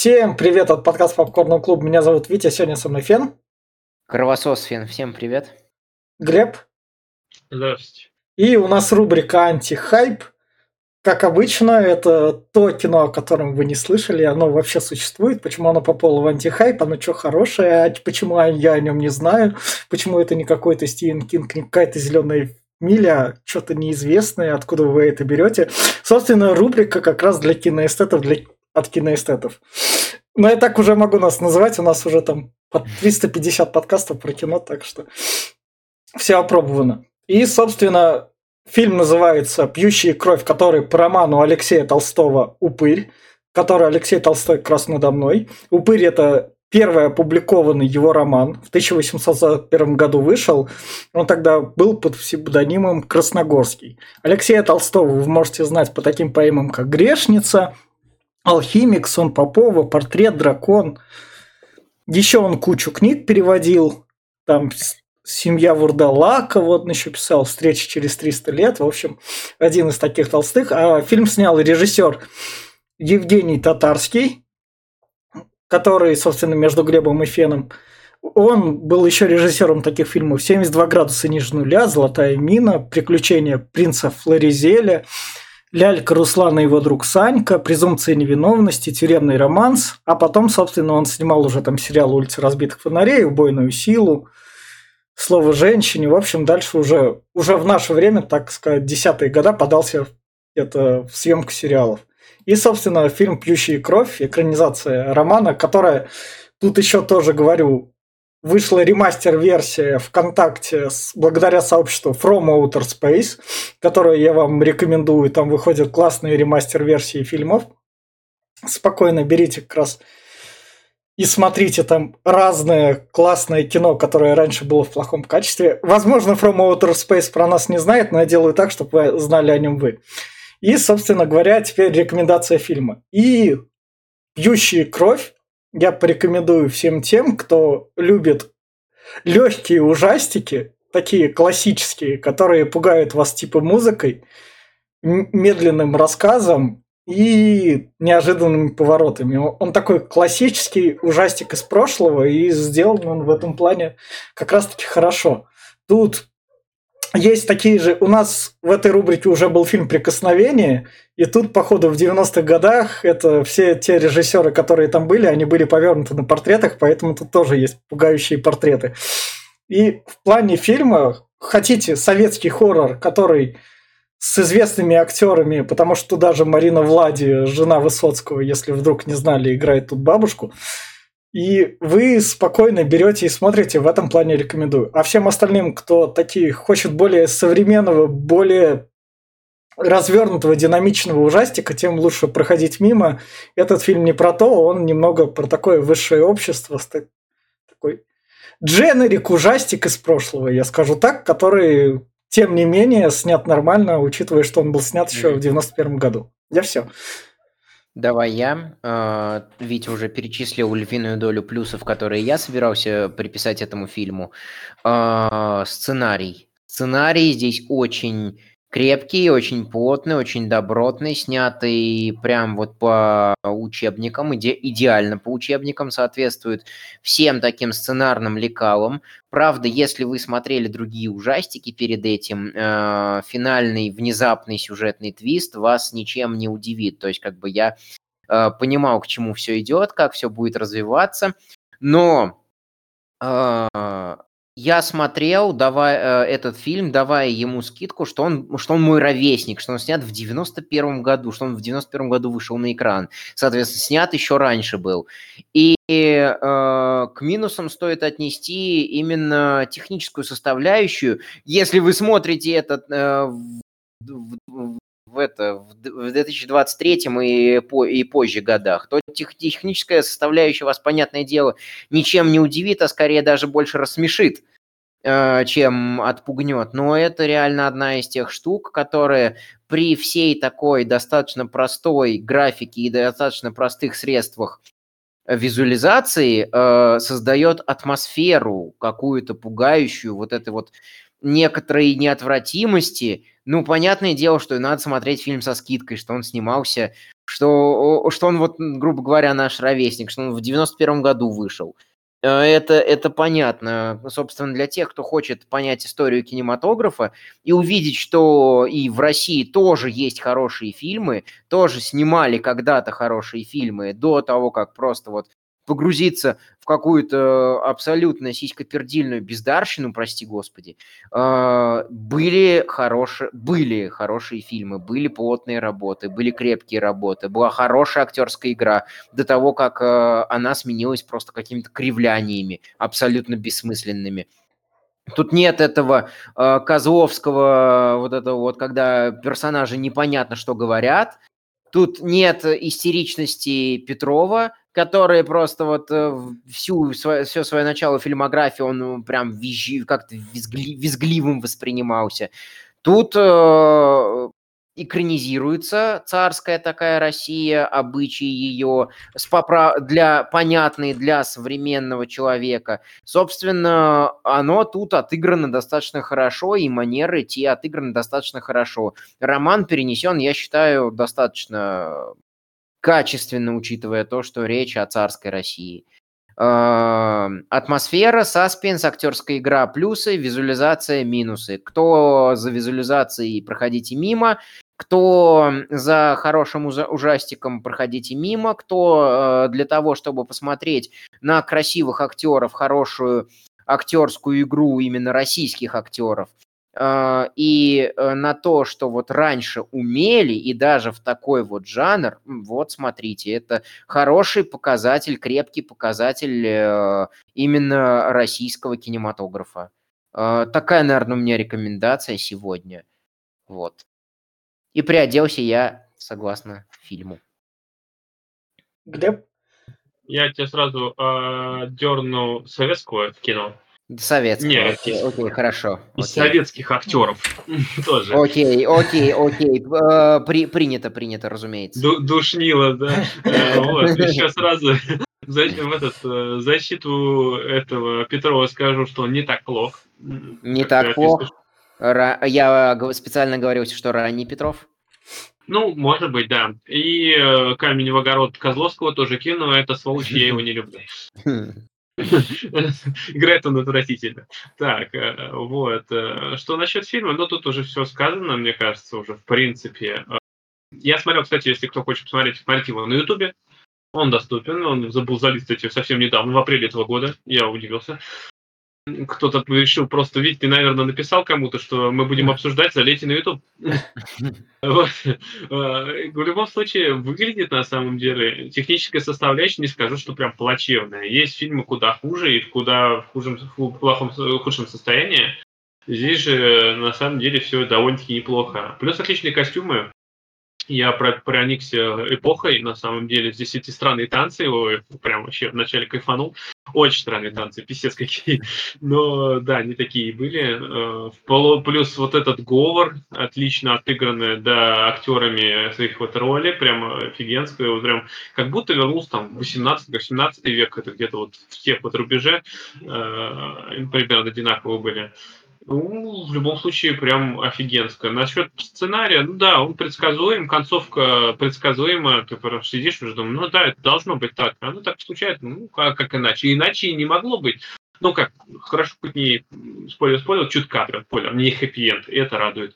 Всем привет от подкаста Попкорного клуб. Меня зовут Витя, сегодня со мной Фен. Кровосос Фен, всем привет. Глеб. Здравствуйте. И у нас рубрика «Антихайп». Как обычно, это то кино, о котором вы не слышали, оно вообще существует. Почему оно попало в антихайп, оно что хорошее, а почему я о нем не знаю, почему это не какой-то Стивен Кинг, не какая-то зеленая миля, что-то неизвестное, откуда вы это берете. Собственно, рубрика как раз для киноэстетов, для от киноэстетов. Но я так уже могу нас называть, у нас уже там под 350 подкастов про кино, так что все опробовано. И, собственно, фильм называется «Пьющие кровь», который по роману Алексея Толстого «Упырь», который Алексей Толстой как раз надо мной. «Упырь» – это первый опубликованный его роман. В 1841 году вышел. Он тогда был под псевдонимом Красногорский. Алексея Толстого вы можете знать по таким поэмам, как «Грешница», Алхимик, Сон Попова, Портрет, Дракон. Еще он кучу книг переводил. Там Семья Вурдалака, вот он еще писал Встреча через 300 лет. В общем, один из таких толстых. А фильм снял режиссер Евгений Татарский, который, собственно, между Глебом и Феном. Он был еще режиссером таких фильмов «72 градуса ниже нуля», «Золотая мина», «Приключения принца Флоризеля», Лялька Руслан и его друг Санька, презумпция невиновности, тюремный романс, а потом, собственно, он снимал уже там сериал «Улица разбитых фонарей», «Убойную силу», «Слово женщине». В общем, дальше уже, уже в наше время, так сказать, десятые года подался это в съемку сериалов. И, собственно, фильм «Пьющие кровь», экранизация романа, которая, тут еще тоже говорю, вышла ремастер-версия ВКонтакте с, благодаря сообществу From Outer Space, которую я вам рекомендую. Там выходят классные ремастер-версии фильмов. Спокойно берите как раз и смотрите там разное классное кино, которое раньше было в плохом качестве. Возможно, From Outer Space про нас не знает, но я делаю так, чтобы вы знали о нем вы. И, собственно говоря, теперь рекомендация фильма. И «Пьющие кровь» я порекомендую всем тем, кто любит легкие ужастики, такие классические, которые пугают вас типа музыкой, медленным рассказом и неожиданными поворотами. Он такой классический ужастик из прошлого, и сделан он в этом плане как раз-таки хорошо. Тут есть такие же... У нас в этой рубрике уже был фильм «Прикосновение», и тут, походу, в 90-х годах это все те режиссеры, которые там были, они были повернуты на портретах, поэтому тут тоже есть пугающие портреты. И в плане фильма хотите советский хоррор, который с известными актерами, потому что даже Марина Влади, жена Высоцкого, если вдруг не знали, играет тут бабушку – и вы спокойно берете и смотрите, в этом плане рекомендую. А всем остальным, кто такие хочет более современного, более развернутого, динамичного ужастика, тем лучше проходить мимо. Этот фильм не про то, он немного про такое высшее общество, такой дженерик ужастик из прошлого, я скажу так, который, тем не менее, снят нормально, учитывая, что он был снят еще в 91 году. Я все. Давай я. Э, Витя уже перечислил львиную долю плюсов, которые я собирался приписать этому фильму. Э, сценарий. Сценарий здесь очень крепкий, очень плотный, очень добротный, снятый прям вот по учебникам, иде идеально по учебникам, соответствует всем таким сценарным лекалам. Правда, если вы смотрели другие ужастики перед этим, э, финальный внезапный сюжетный твист вас ничем не удивит. То есть как бы я э, понимал, к чему все идет, как все будет развиваться, но э, я смотрел давай, э, этот фильм, давая ему скидку, что он, что он мой ровесник, что он снят в 91 году, что он в 91 году вышел на экран. Соответственно, снят еще раньше был. И э, к минусам стоит отнести именно техническую составляющую. Если вы смотрите этот э, в, в, в, это, в 2023 и, по, и позже годах, то тех, техническая составляющая вас, понятное дело, ничем не удивит, а скорее даже больше рассмешит, чем отпугнет. Но это реально одна из тех штук, которые при всей такой достаточно простой графике и достаточно простых средствах визуализации э, создает атмосферу какую-то пугающую, вот это вот некоторой неотвратимости, ну, понятное дело, что надо смотреть фильм со скидкой, что он снимался, что, что он вот, грубо говоря, наш ровесник, что он в 91 году вышел. Э, это, это понятно, собственно, для тех, кто хочет понять историю кинематографа и увидеть, что и в России тоже есть хорошие фильмы, тоже снимали когда-то хорошие фильмы до того, как просто вот погрузиться в какую-то абсолютно сиськопердильную бездарщину, прости господи, а, были, хорошие, были хорошие фильмы, были плотные работы, были крепкие работы, была хорошая актерская игра до того, как а, она сменилась просто какими-то кривляниями абсолютно бессмысленными. Тут нет этого э, Козловского, вот этого вот, когда персонажи непонятно, что говорят. Тут нет истеричности Петрова, который просто вот э, всю свое, все свое начало фильмографии он ну, прям визжи, как-то визгли, визгливым воспринимался. Тут э, экранизируется царская такая Россия, обычаи ее с попра... для понятные для современного человека. Собственно, оно тут отыграно достаточно хорошо, и манеры те отыграны достаточно хорошо. Роман перенесен, я считаю, достаточно качественно, учитывая то, что речь о царской России. Атмосфера, саспенс, актерская игра плюсы, визуализация минусы. Кто за визуализацией, проходите мимо. Кто за хорошим ужастиком, проходите мимо. Кто э, для того, чтобы посмотреть на красивых актеров, хорошую актерскую игру именно российских актеров, и э, на то, что вот раньше умели, и даже в такой вот жанр, вот смотрите, это хороший показатель, крепкий показатель э, именно российского кинематографа. А, такая, наверное, у меня рекомендация сегодня. Вот. И приоделся я согласно фильму. Глеб? Я тебе сразу э, дерну советское кино. Советского. Нет, окей, окей, хорошо. Из окей. советских актеров тоже. Окей, окей, окей. Э, При, принято, принято, разумеется. Ду- Душнило, да. Э, Вот, еще сразу за- в этот, э, защиту этого Петрова скажу, что он не так плох. Не так описываешь. Ра- Я специально говорил, что ранний Петров. Ну, может быть, да. И камень в огород Козловского тоже кину, это сволочь, я его не люблю. Играет он отвратительно. Так, э, вот. э, Что насчет фильма? Ну, тут уже все сказано, мне кажется, уже в принципе. Э, Я смотрел, кстати, если кто хочет посмотреть, смотрите его на Ютубе. Он доступен, он забыл залистать его совсем недавно, в апреле этого года. Я удивился. Кто-то решил просто, видите, наверное, написал кому-то, что мы будем обсуждать, залейте на YouTube. Э, В любом случае, выглядит на самом деле техническая составляющая, не скажу, что прям плачевная. Есть фильмы куда хуже и куда в худшем, плохом, в худшем состоянии. Здесь же на самом деле все довольно-таки неплохо. Плюс отличные костюмы. Я про- проникся эпохой, на самом деле. Здесь эти странные танцы, его прям вообще вначале кайфанул. Очень странные танцы, писец какие. Но да, они такие были. Э, Плюс вот этот говор, отлично отыгранный, да, актерами своих вот роли, прям офигенская. Вот прям как будто вернулся там в 18-18 век, это где-то вот в тех вот рубеже, э, примерно одинаковые были. Ну, в любом случае, прям офигенская. Насчет сценария, ну да, он предсказуем, концовка предсказуема, ты прям сидишь уже думаешь, ну да, это должно быть так. А ну так случается, ну как, как иначе? Иначе и не могло быть. Ну как, хорошо, хоть не спойлер-спойлер, чутка прям спойлер, не хэппи-энд, это радует.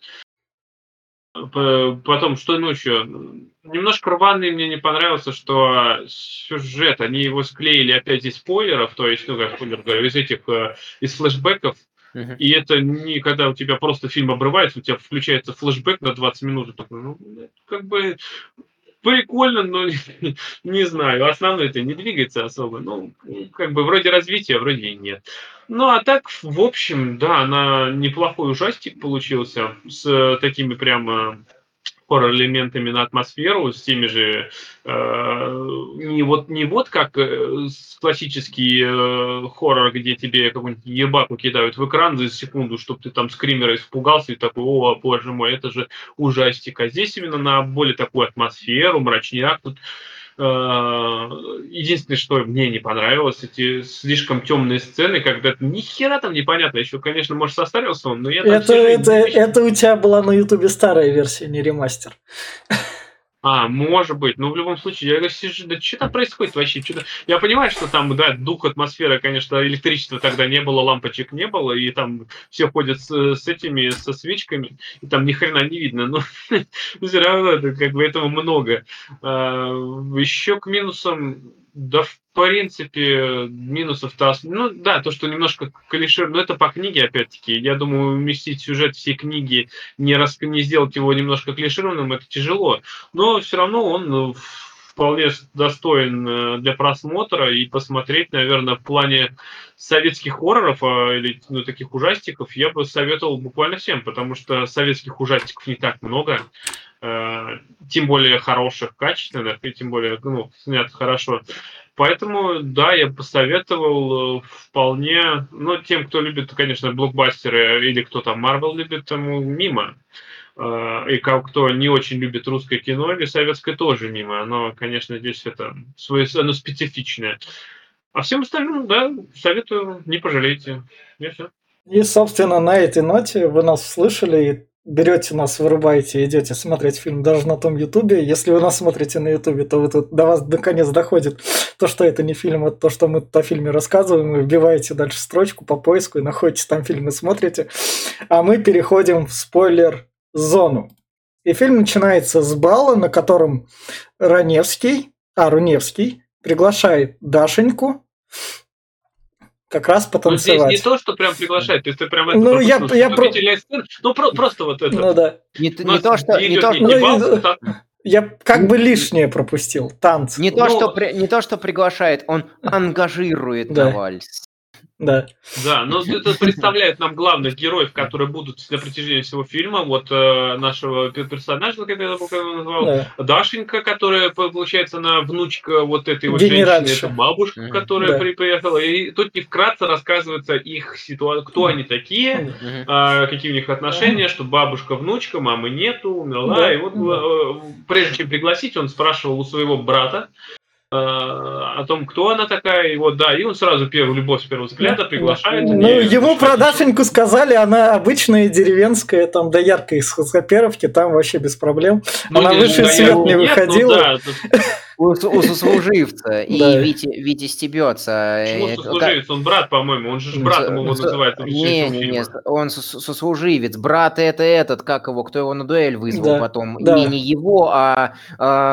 Потом, что ночью? Немножко рваный мне не понравился, что сюжет, они его склеили опять из спойлеров, то есть, ну, как спойлер говорю, из этих, э, из флешбеков, Мгм. и это не когда у тебя просто фильм обрывается, у тебя включается флешбэк на 20 минут, такой, ну, как бы прикольно, но не, не знаю, основной это не двигается особо, ну, как бы вроде развития, вроде и нет. Ну, а так, в общем, да, она неплохой ужастик получился, с такими прямо хоррор-элементами на атмосферу, с теми же э, не вот не вот как э, классический э, хоррор, где тебе какую-нибудь ебаку кидают в экран за секунду, чтобы ты там скримера испугался и такой, о, боже мой, это же ужастик. А здесь именно на более такую атмосферу, мрачняк. Тут Э, единственное, что мне не понравилось, эти слишком темные сцены, когда ни хера там непонятно. Еще, конечно, может, состарился он, но я там Это, это, это у тебя была на Ютубе старая версия, не ремастер. А, может быть. Но в любом случае, я сижу, да что там происходит вообще? Что-то... Я понимаю, что там, да, дух, атмосфера, конечно, электричества тогда не было, лампочек не было, и там все ходят с, с этими, со свечками, и там ни хрена не видно. Но все равно как бы этого много. А, еще к минусам да, в принципе, минусов-то... Ну, да, то, что немножко клише... Но это по книге, опять-таки. Я думаю, уместить сюжет всей книги, не, рас... не сделать его немножко клишированным, это тяжело. Но все равно он ну, вполне достоин э, для просмотра и посмотреть, наверное, в плане советских хорроров а, или ну, таких ужастиков я бы советовал буквально всем, потому что советских ужастиков не так много. Э, тем более хороших, качественных, и тем более, ну, снят хорошо. Поэтому, да, я посоветовал э, вполне, ну, тем, кто любит, конечно, блокбастеры или кто там Марвел любит, тому мимо. И кто не очень любит русское кино или советское, тоже мимо. Оно, конечно, здесь это свое, оно специфичное. А всем остальным, да, советую, не пожалейте. И все. И, собственно, на этой ноте вы нас слышали, берете нас, вырубаете, идете смотреть фильм даже на том Ютубе. Если вы нас смотрите на Ютубе, то вы тут до вас наконец доходит то, что это не фильм, это то, что мы о фильме рассказываем, вы вбиваете дальше строчку по поиску и находите там фильм и смотрите. А мы переходим в спойлер-зону. И фильм начинается с бала, на котором Раневский, а, Руневский приглашает Дашеньку, как раз потанцевать. Ну, здесь не то, что прям приглашает, то есть ты прям это ну, я, я про... ну про, просто вот это. Ну да. Не, не то, что... Не то, что... Ну, так... Я как бы лишнее пропустил, танцы. Не то, ну, что, при, не то, что приглашает, он ангажирует да. на вальс. Да. Да, но это представляет нам главных героев, которые будут на протяжении всего фильма. Вот э, нашего персонажа, как я назвал, да. Дашенька, которая, получается, она внучка вот этой вот женщины, это бабушка, mm-hmm. которая да. приехала. И тут не вкратце рассказывается их ситуация, кто они такие, mm-hmm. э, какие у них отношения, mm-hmm. что бабушка внучка, мамы нету, умерла. Да. И вот э, прежде чем пригласить, он спрашивал у своего брата, о том, кто она такая, и вот, да, и он сразу первую любовь с первого взгляда приглашает. Ну, ему про Дашеньку сказали, она обычная деревенская, там, до яркой из Хацкоперовки, там вообще без проблем. Ну, она выше свет не выходила. У, у сослуживца, и Витя, Витя стебется. Почему э, сослуживец? Он брат, по-моему, он же братом его называет. Не, не, не, он сослуживец, брат это этот, как его, кто его на дуэль вызвал потом, и не его, а, а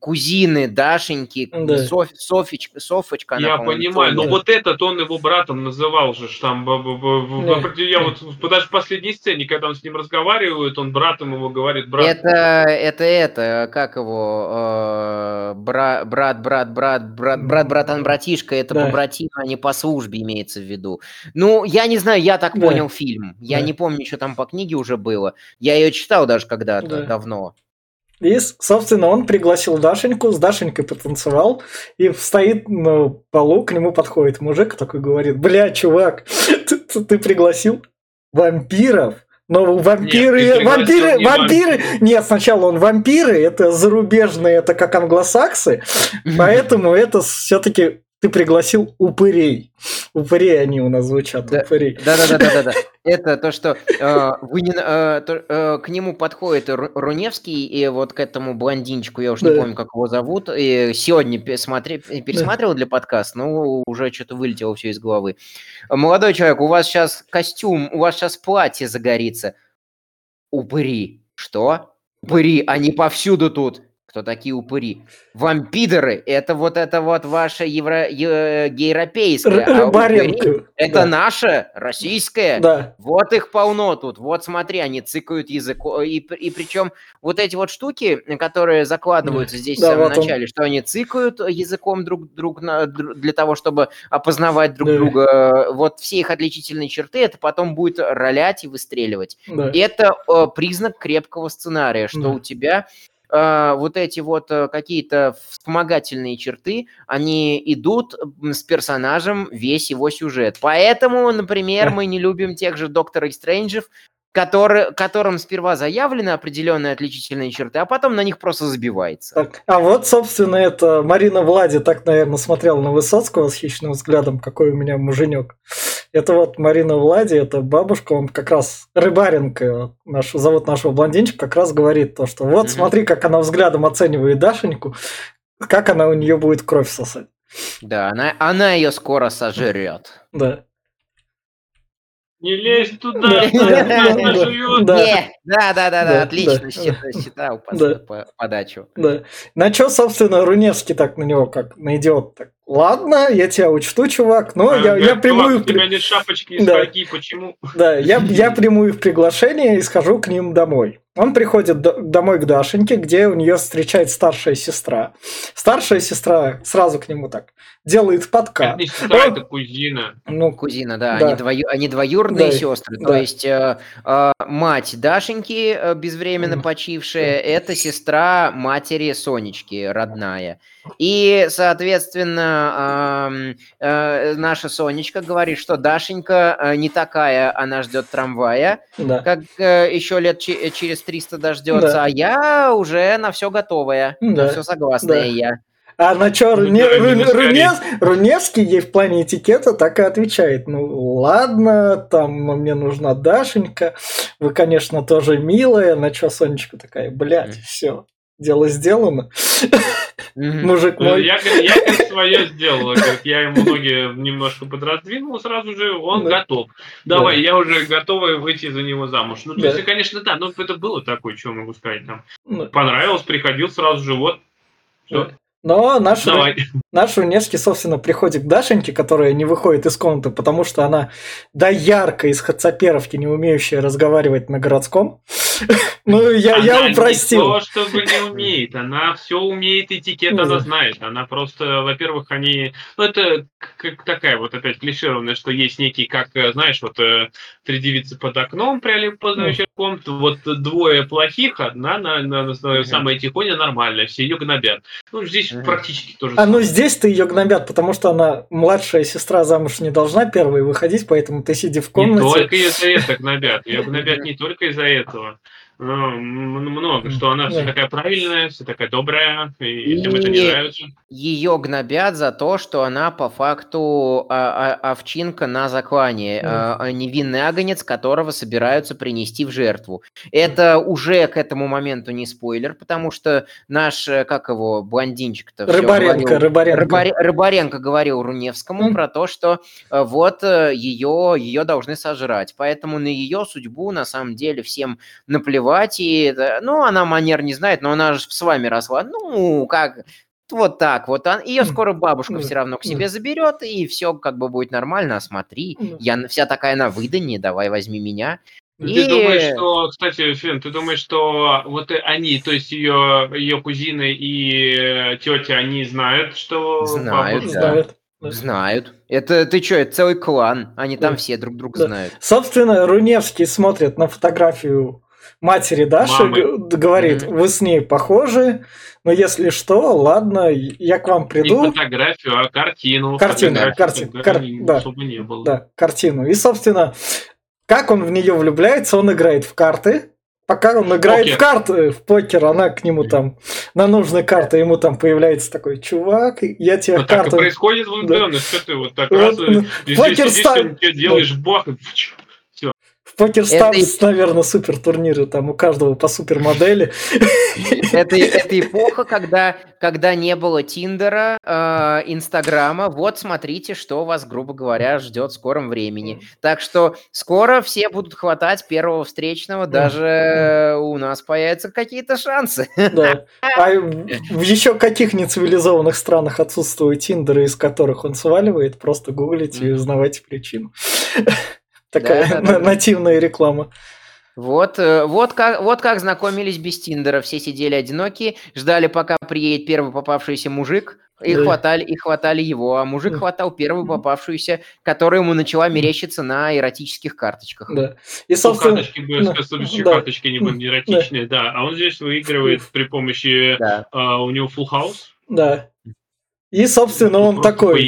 кузины Дашеньки, да. Соф, Софичка, Софочка. Я понимаю, но вот этот он его братом называл же, там, да. я вот даже в последней сцене, когда он с ним разговаривает, он братом его говорит, брат. Это, это, это, как его, э, брат, брат, брат, брат, брат, брат, братан, братишка, это да. по братину, а не по службе имеется в виду. Ну, я не знаю, я так да. понял фильм, я да. не помню, что там по книге уже было, я ее читал даже когда-то, да. давно. И, собственно, он пригласил Дашеньку, с Дашенькой потанцевал, и стоит на полу, к нему подходит мужик, такой говорит, бля, чувак, ты, ты, ты пригласил вампиров? Но вампиры, Нет, вампиры, не вампиры. Нет, сначала он вампиры, это зарубежные, это как англосаксы, поэтому это все-таки ты пригласил упырей. Упырей они у нас звучат, да, упырей. Да-да-да-да-да. Это то, что э, вы не, э, то, э, к нему подходит Руневский, и вот к этому блондинчику, я уж да. не помню, как его зовут, и сегодня пересмотри, пересматривал да. для подкаста, но уже что-то вылетело все из головы. Молодой человек, у вас сейчас костюм, у вас сейчас платье загорится. Упыри. Что? Упыри, они повсюду тут. Кто такие упыри? Вампидеры – это вот это вот ваше евро... европейское, а упыри – это да. наше, российское. Да. Вот их полно тут. Вот смотри, они цикают языком. И, и причем вот эти вот штуки, которые закладываются здесь да, в самом вот начале, он. что они цикают языком друг друг на, для того, чтобы опознавать друг да. друга. Вот все их отличительные черты, это потом будет ролять и выстреливать. Да. Это э, признак крепкого сценария, что да. у тебя вот эти вот э, какие-то вспомогательные черты, они идут с персонажем весь его сюжет. Поэтому, например, мы не любим тех же Доктора Стрэнджев, который, которым сперва заявлены определенные отличительные черты, а потом на них просто забивается. Так, а вот, собственно, это Марина Влади так, наверное, смотрела на Высоцкого с хищным взглядом, какой у меня муженек. Это вот Марина Влади, это бабушка, он как раз Рыбаренко, наш, зовут нашего блондинчика, как раз говорит то, что вот смотри, как она взглядом оценивает Дашеньку, как она у нее будет кровь сосать. Да, она, она ее скоро сожрет. Да. Не лезь туда. Да, да, да, да, отлично считал подачу. Да. На что, собственно, Руневский так на него как на идиот так Ладно, я тебя учту, чувак, но я, я приму их... У тебя нет шапочки из да. почему? Да, я, я приму их приглашение и схожу к ним домой. Он приходит домой к Дашеньке, где у нее встречает старшая сестра. Старшая сестра сразу к нему так делает подкат. Это не сестра, Он... это кузина. Ну, кузина, да. да. Они, двою... Они двоюродные да. сестры. Да. То есть э, э, мать Дашеньки, э, безвременно mm. почившая, это сестра матери Сонечки, родная. И, соответственно, э, э, наша Сонечка говорит, что Дашенька э, не такая, она ждет трамвая, да. как э, еще лет ч- через 300 дождется, да. а я уже на все готовая, да. на все согласная да. я. А на что Руне, Руне, Рунес, Руневский ей в плане этикета так и отвечает. Ну ладно, там мне нужна Дашенька, вы, конечно, тоже милая. На что Сонечка такая, блядь, все, дело сделано. Мужик мой. Я, я как свое сделал. Как я ему ноги немножко подраздвинул, сразу же он да. готов. Давай, да. я уже готова выйти за него замуж. Ну, то да. есть, конечно, да, но это было такое, что могу сказать там. Да. Понравилось, приходил сразу же, вот. Все. Да. Но наш, Давай. наш Руневский, собственно, приходит к Дашеньке, которая не выходит из комнаты, потому что она да ярко из Хацаперовки, не умеющая разговаривать на городском. Ну, я, я упростил. Она не то, чтобы не умеет, она все умеет, этикет она знает. Она просто, во-первых, они... Ну, это как такая вот опять клишированная, что есть некий, как, знаешь, вот э, три девицы под окном, пряли познающая комнату, вот двое плохих, одна на, на, на, на самая тихоня нормальная, все ее гнобят. Ну, здесь угу. практически тоже. А ну здесь-то ее гнобят, потому что она младшая сестра замуж не должна первой выходить, поэтому ты сиди в комнате. Не только из-за этого гнобят. Ее гнобят не только из-за этого. Ну, много, что она вся такая правильная, вся такая добрая, и всем это не нравится. Ее гнобят за то, что она по факту а, а, овчинка на заклане, а, невинный агонец, которого собираются принести в жертву. Это уже к этому моменту не спойлер, потому что наш, э, как его, блондинчик-то... Рыбаренко, говорил, Рыбаренко. Рыбаре, Рыбаренко говорил Руневскому mm. про то, что э, вот ее, э, ее должны сожрать. Поэтому на ее судьбу на самом деле всем наплевать плевать, и, ну, она манер не знает, но она же с вами росла, ну, как, вот так вот. Ее скоро бабушка все равно к себе заберет, и все как бы будет нормально. А смотри, я вся такая на выданье, давай возьми меня. Ты и... думаешь, что, кстати, Фин, ты думаешь, что вот они, то есть ее, ее кузины и э, тетя, они знают, что знают, да. знают. Знают. Это ты что, это целый клан, они да. там все друг друга да. знают. Собственно, Руневский смотрит на фотографию матери Даши Мамы. говорит, mm-hmm. вы с ней похожи, но если что, ладно, я к вам приду. Не фотографию, а картину. Картину, картину, кар... да, не было. да, картину. И, собственно, как он в нее влюбляется, он играет в карты, Пока он играет покер. в карты, в покер, она к нему там на нужные карты, ему там появляется такой чувак, я тебе ну, карту... Так происходит влюбленность, да. что ты вот так вот, раз, ну, покер здесь, здесь, делаешь да. бах, Покер Stars, наверное, супер турниры, там у каждого по супер модели. Это, это эпоха, когда, когда не было Тиндера, э, Инстаграма. Вот смотрите, что вас, грубо говоря, ждет в скором времени. Так что скоро все будут хватать первого встречного, даже у нас появятся какие-то шансы. Да. А в еще каких нецивилизованных странах отсутствуют Тиндеры, из которых он сваливает, просто гуглите и узнавайте причину. Такая да, да, нативная реклама. Вот, э, вот, как, вот как знакомились без Тиндера. Все сидели одинокие, ждали, пока приедет первый попавшийся мужик, и да. хватали, и хватали его, а мужик да. хватал первую попавшуюся, которая ему начала мерещиться на эротических карточках. Да. И, ну, собственно... Ну, карточки были, да. карточки не были эротичные, да. да. А он здесь выигрывает при помощи... Да. Uh, у него full house. Да. И, собственно, он такой,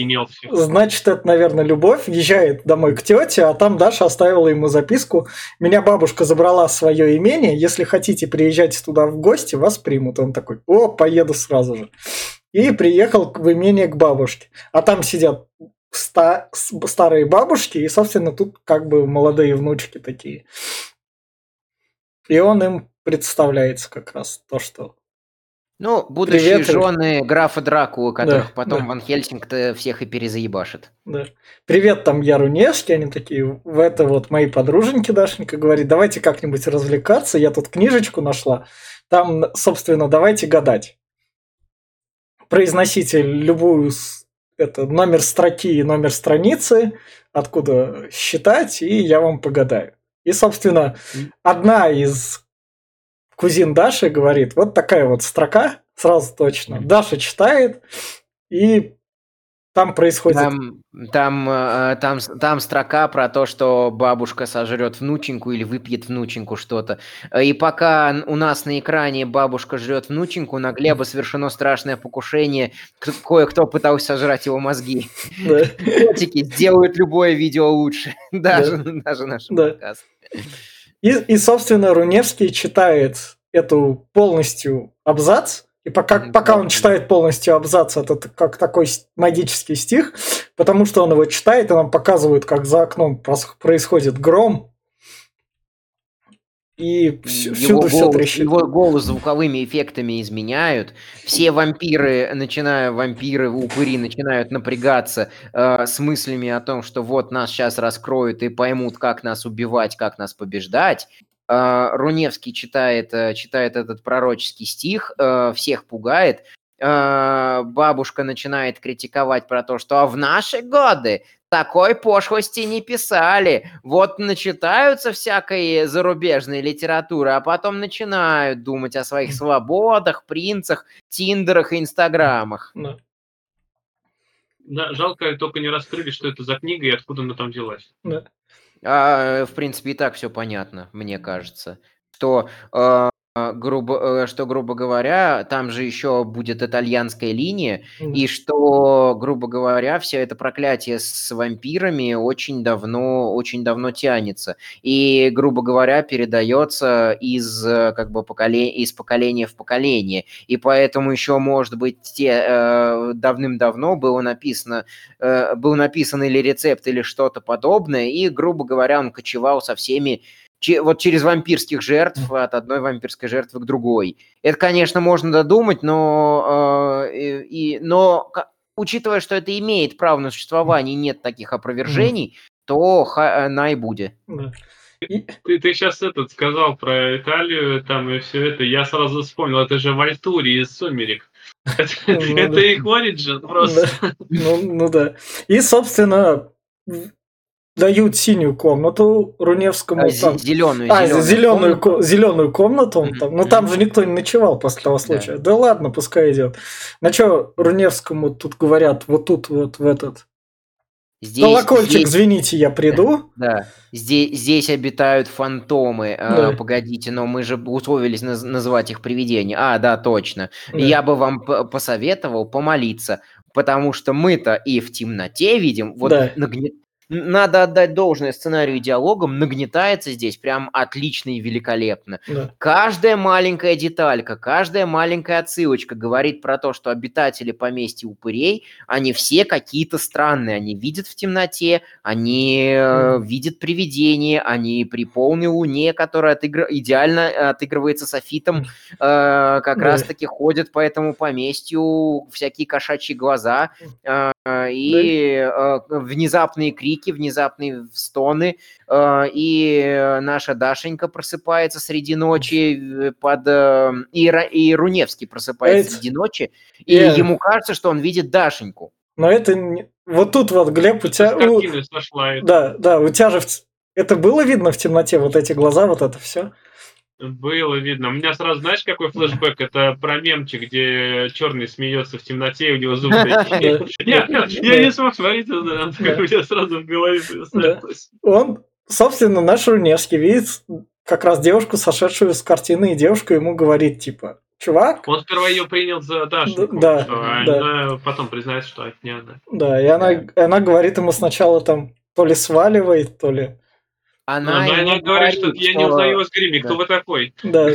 значит, это, наверное, любовь, езжает домой к тете, а там Даша оставила ему записку. Меня бабушка забрала свое имение, если хотите, приезжайте туда в гости, вас примут. Он такой, о, поеду сразу же. И приехал в имение к бабушке. А там сидят ста- старые бабушки, и, собственно, тут как бы молодые внучки такие. И он им представляется как раз то, что ну, будущие Привет. жены графа Дракулы, которых да, потом да. Ван Хельсинг-то всех и перезаебашит. Да. Привет, там я Рунешки, они такие, в это вот мои подруженьки Дашенька говорит, давайте как-нибудь развлекаться, я тут книжечку нашла, там, собственно, давайте гадать. Произносите любую это, номер строки и номер страницы, откуда считать, и я вам погадаю. И, собственно, одна из кузин Даши говорит, вот такая вот строка, сразу точно. Даша читает, и там происходит... Там, там, э, там, там строка про то, что бабушка сожрет внученьку или выпьет внученьку что-то. И пока у нас на экране бабушка жрет внученьку, на Глеба совершено страшное покушение. Кое-кто пытался сожрать его мозги. Котики сделают любое видео лучше. Даже, даже наш подкаст. И, и, собственно, Руневский читает эту полностью абзац, и пока, пока он читает полностью абзац, это как такой магический стих, потому что он его читает, и нам показывают, как за окном происходит гром, и всюду все трещит. Его голос звуковыми эффектами изменяют. Все вампиры, начиная вампиры, упыри, начинают напрягаться э, с мыслями о том, что вот нас сейчас раскроют и поймут, как нас убивать, как нас побеждать. Э, Руневский читает, э, читает этот пророческий стих, э, всех пугает. Э, бабушка начинает критиковать про то, что а в наши годы такой пошлости не писали. Вот начитаются всякой зарубежной литературы, а потом начинают думать о своих свободах, принцах, тиндерах и инстаграмах. Да. Да, жалко, только не раскрыли, что это за книга и откуда она там взялась. Да. А, в принципе, и так все понятно, мне кажется. Что э, грубо, э, что, грубо говоря, там же еще будет итальянская линия, mm. и что, грубо говоря, все это проклятие с вампирами очень давно, очень давно тянется, и, грубо говоря, передается из э, как бы поколения, из поколения в поколение, и поэтому еще, может быть, те, э, давным-давно было написано, э, был написан или рецепт, или что-то подобное, и, грубо говоря, он кочевал со всеми вот через вампирских жертв от одной вампирской жертвы к другой. Это, конечно, можно додумать, но, э, и, но учитывая, что это имеет право на существование, нет таких опровержений, то ха, на и будет. Ты, ты сейчас этот сказал про Италию, там и все это. Я сразу вспомнил, это же Вальтури из Сумерек. Ну это их Origin просто. Ну, ну да. И, собственно, дают синюю комнату Руневскому. А, там, зеленую, а, зеленую, зеленую, комнату. зеленую комнату. Он там, ну там же никто не ночевал после того случая. Да, да ладно, пускай идет. На что Руневскому тут говорят, вот тут вот в этот Здесь, Колокольчик, здесь... извините, я приду. Да, здесь, здесь обитают фантомы. А, да. А, погодите, но мы же условились наз- называть их привидения. А, да, точно. Да. Я бы вам посоветовал помолиться, потому что мы-то и в темноте видим. Вот да. нагнет надо отдать должное сценарию и диалогам, нагнетается здесь прям отлично и великолепно. Да. Каждая маленькая деталька, каждая маленькая отсылочка говорит про то, что обитатели поместья упырей, они все какие-то странные, они видят в темноте, они э, видят привидения, они при полной луне, которая отыгр... идеально отыгрывается софитом, э, как да. раз-таки ходят по этому поместью всякие кошачьи глаза, э, и э, внезапные крики, внезапные стоны, э, и наша Дашенька просыпается среди ночи э, под... Э, и, и Руневский просыпается это... среди ночи, и yeah. ему кажется, что он видит Дашеньку. Но это... Вот тут вот, Глеб, у тебя... У... Да, да, у тебя же... Это было видно в темноте, вот эти глаза, вот это все? Было видно. У меня сразу, знаешь, какой флешбэк? Это про мемчик, где черный смеется в темноте, у него зубы Я не смог смотреть, у меня сразу в голове Он, собственно, наш Руневский видит как раз девушку, сошедшую с картины, и девушка ему говорит, типа, чувак. Он сперва ее принял за Дашу, Да, а да. она потом признается, что это не она. Да, и она, она говорит ему сначала там то ли сваливает, то ли... Она, Она, она говорит, что я не узнаю вас в гриме, кто Да. вы такой? Да,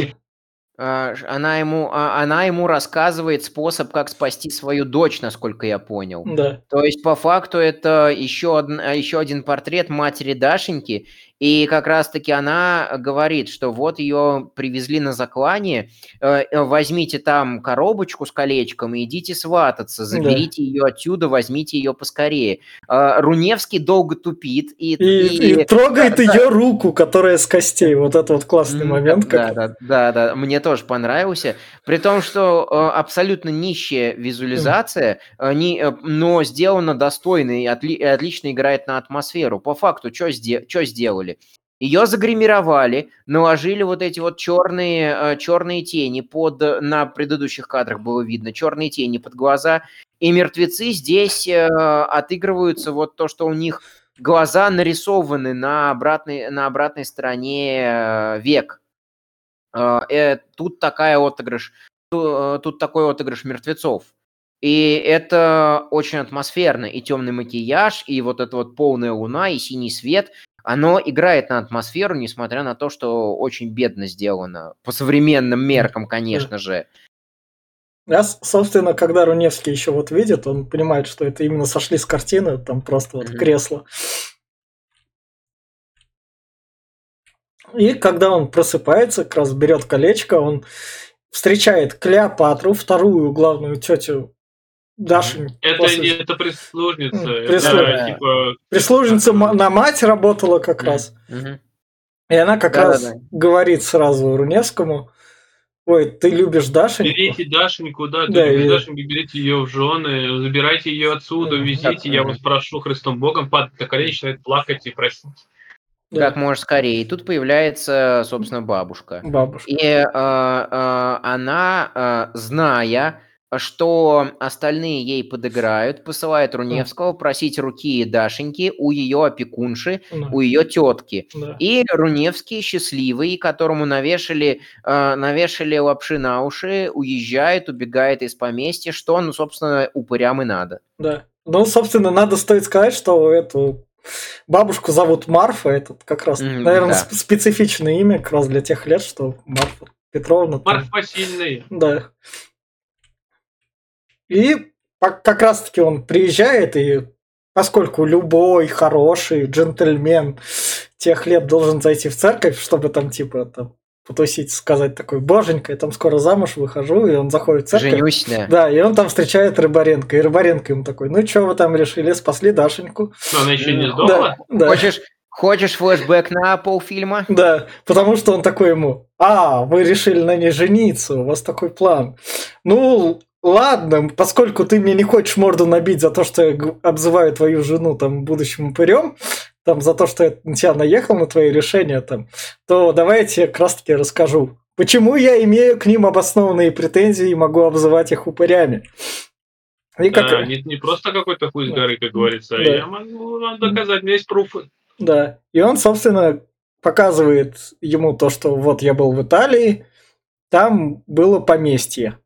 А, Она ему, а, она ему рассказывает способ, как спасти свою дочь, насколько я понял. да. То есть, по факту, это еще, один, еще один портрет матери Дашеньки, и как раз-таки она говорит, что вот ее привезли на заклание, э, э, возьмите там коробочку с колечком и идите свататься, заберите ее отсюда, возьмите ее поскорее. Э, Руневский долго тупит, и... И, и трогает да, ее руку, которая с костей. Вот это вот классный момент. Да, Как... да, да, да, мне тоже понравился. При том, что э, абсолютно нищая визуализация, э, не, э, но сделана достойно и, отли- и отлично играет на атмосферу. По факту, что сделали? Ее загримировали, наложили вот эти вот черные, черные тени под, на предыдущих кадрах было видно, черные тени под глаза, и мертвецы здесь э, отыгрываются вот то, что у них глаза нарисованы на обратной, на обратной стороне э, век. Э, э, тут такая отыгрыш, ту- э, тут такой отыгрыш мертвецов. И это очень атмосферно. И темный макияж, и вот эта вот полная луна, и синий свет, оно играет на атмосферу, несмотря на то, что очень бедно сделано. По современным меркам, конечно же. С- собственно, когда Руневский еще вот видит, он понимает, что это именно сошли с картины, там просто вот Мгм. кресло. И когда он просыпается, как раз берет колечко, он встречает Клеопатру, вторую главную тетю Даши. Это после- не это прислужница, М, это прислужница. типа Прислужница на мать работала как Мгм. раз. Мгм. И она как Да-да-да. раз говорит сразу Руневскому, ой, ты любишь Дашеньку? берите Дашеньку, да, Да, берите и- Дашеньку, берите ее в жены, забирайте ее отсюда, везите, я вас прошу Христом Богом, падает на колени, начинает плакать и просить. Да, Как можно скорее. И тут появляется, собственно, бабушка. бабушка. И э, э, она, э, зная, что остальные ей подыграют, посылает Руневского просить руки Дашеньки у ее опекунши, Да, у ее тетки. да. И Руневский, счастливый, которому навешали, э, навешали лапши на уши, уезжает, убегает из поместья, что, ну, собственно, упырям и надо. Да. Ну, собственно, надо стоит сказать, что эту бабушку зовут Марфа. Это как раз, М, наверное, да. сп- специфичное имя как раз для тех лет, что Марфа Петровна. там- Марфа сильная. Да. И как раз-таки он приезжает, и поскольку любой хороший джентльмен тех лет должен зайти в церковь, чтобы там типа там потусить, сказать такой, боженька, я там скоро замуж выхожу, и он заходит в церковь. Женюсь, да. Да, и он там встречает Рыбаренко, и Рыбаренко ему такой, ну что вы там решили, спасли Дашеньку? Но она еще не Да. сдохла. Да, да. Хочешь, хочешь флешбэк на полфильма? Да, потому что он такой ему, а, вы решили на ней жениться, у вас такой план. Ну, ладно, поскольку ты мне не хочешь морду набить за то, что я обзываю твою жену там будущим упырем, там за то, что я на тебя наехал на твои решения там, то давай я тебе как раз таки расскажу, почему я имею к ним обоснованные претензии и могу обзывать их упырями. И как... Да, не, не просто какой-то хуй с горы, как говорится. а Да. Я могу вам доказать, у меня есть пруфы. Да. И он, собственно, показывает ему то, что вот я был в Италии, там было поместье.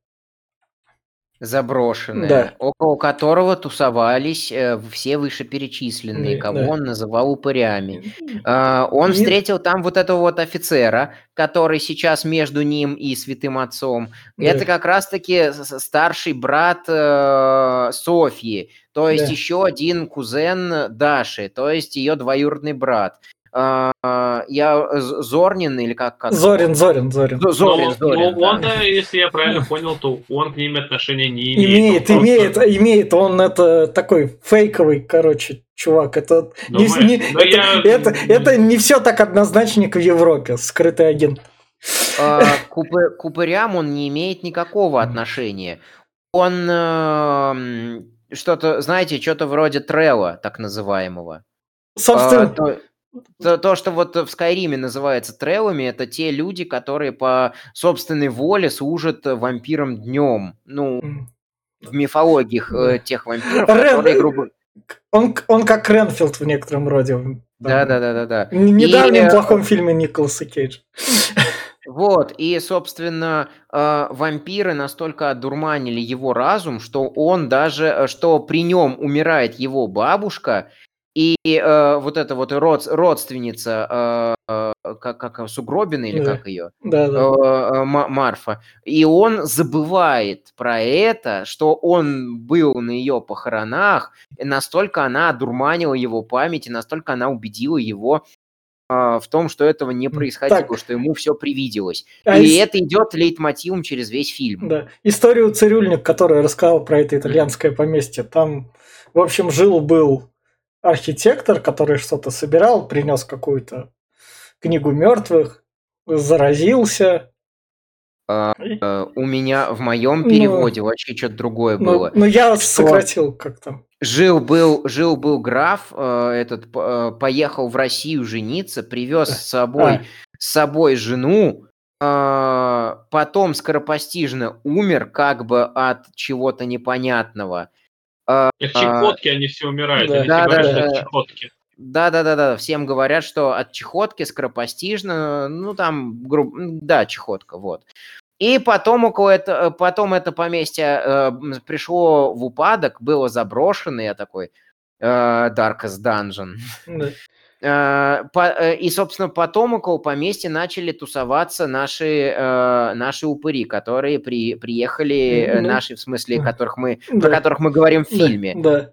Заброшенное, Да. около которого тусовались э, все вышеперечисленные, Да, кого да. он называл упырями. А, Он И- встретил там вот этого вот офицера, который сейчас между ним и святым отцом. Да. Это как раз-таки старший брат э, Софьи, то есть Да. еще один кузен Даши, то есть ее двоюродный брат. А, Я Зорнин или как? как Зорин, Зорин, Зорин. Зо- Зорин, но, Зорин, но да. он, э, если я правильно понял, то он к ним отношения не имеет. Имеет, Он имеет, просто- имеет. Он это такой фейковый, короче, чувак. Это не, Думаешь? не- Да это, я- это, это не все так однозначно, как в Европе. Скрытый агент. А, к упы- к упырям он не имеет никакого отношения. Он эм, что-то, знаете, что-то вроде трела, так называемого. А, Собственно, то, то- то, что вот в Скайриме называется трелами, это те люди, которые по собственной воле служат э, вампирам днем. Ну, в мифологиях э, тех вампиров, Рен- которые, грубо... он, он как Ренфилд в некотором роде. Там, Да-да-да-да-да. В недавнем И, э, плохом фильме Николаса Кейджа. Вот, и, собственно, э, вампиры настолько одурманили его разум, что он даже, э, что при нем умирает его бабушка, и э, вот эта вот род, родственница, э, э, как, как Сугробина или Да. как ее, Да, э, да. э, Ма- Марфа, и он забывает про это, что он был на ее похоронах, и настолько она одурманила его память, и настолько она убедила его а, в том, что этого не происходило, так. что ему все привиделось. А и из- это идет лейтмотивом через весь фильм. Да. Историю цирюльник, который рассказал про это итальянское поместье. Там, в общем, жил-был архитектор, который что-то собирал, принес какую-то книгу мертвых, заразился. А, э, у меня в моем Ну, переводе вообще что-то другое Ну, было. ну, я Что? сократил как-то. Жил был, жил был граф, э, этот э, поехал в Россию жениться, привез с собой, А, с собой жену, э, потом скоропостижно умер, как бы от чего-то непонятного. От чехотки они все умирают. Да. Они Да, все говорят, да, что от да. чехотки. Да, да, да, да. Всем говорят, что от чехотки скоропостижно, ну там, грубо, да, чехотка, вот. И потом около это, потом это поместье э, пришло в упадок, было заброшено, я такой э, Darkest Dungeon. да. Э, э, И, собственно, потом около поместья начали тусоваться наши, э, наши упыри, которые при, приехали, Ну, наши, в смысле, да. которых мы, Да. про которых мы говорим в Да, фильме. Да.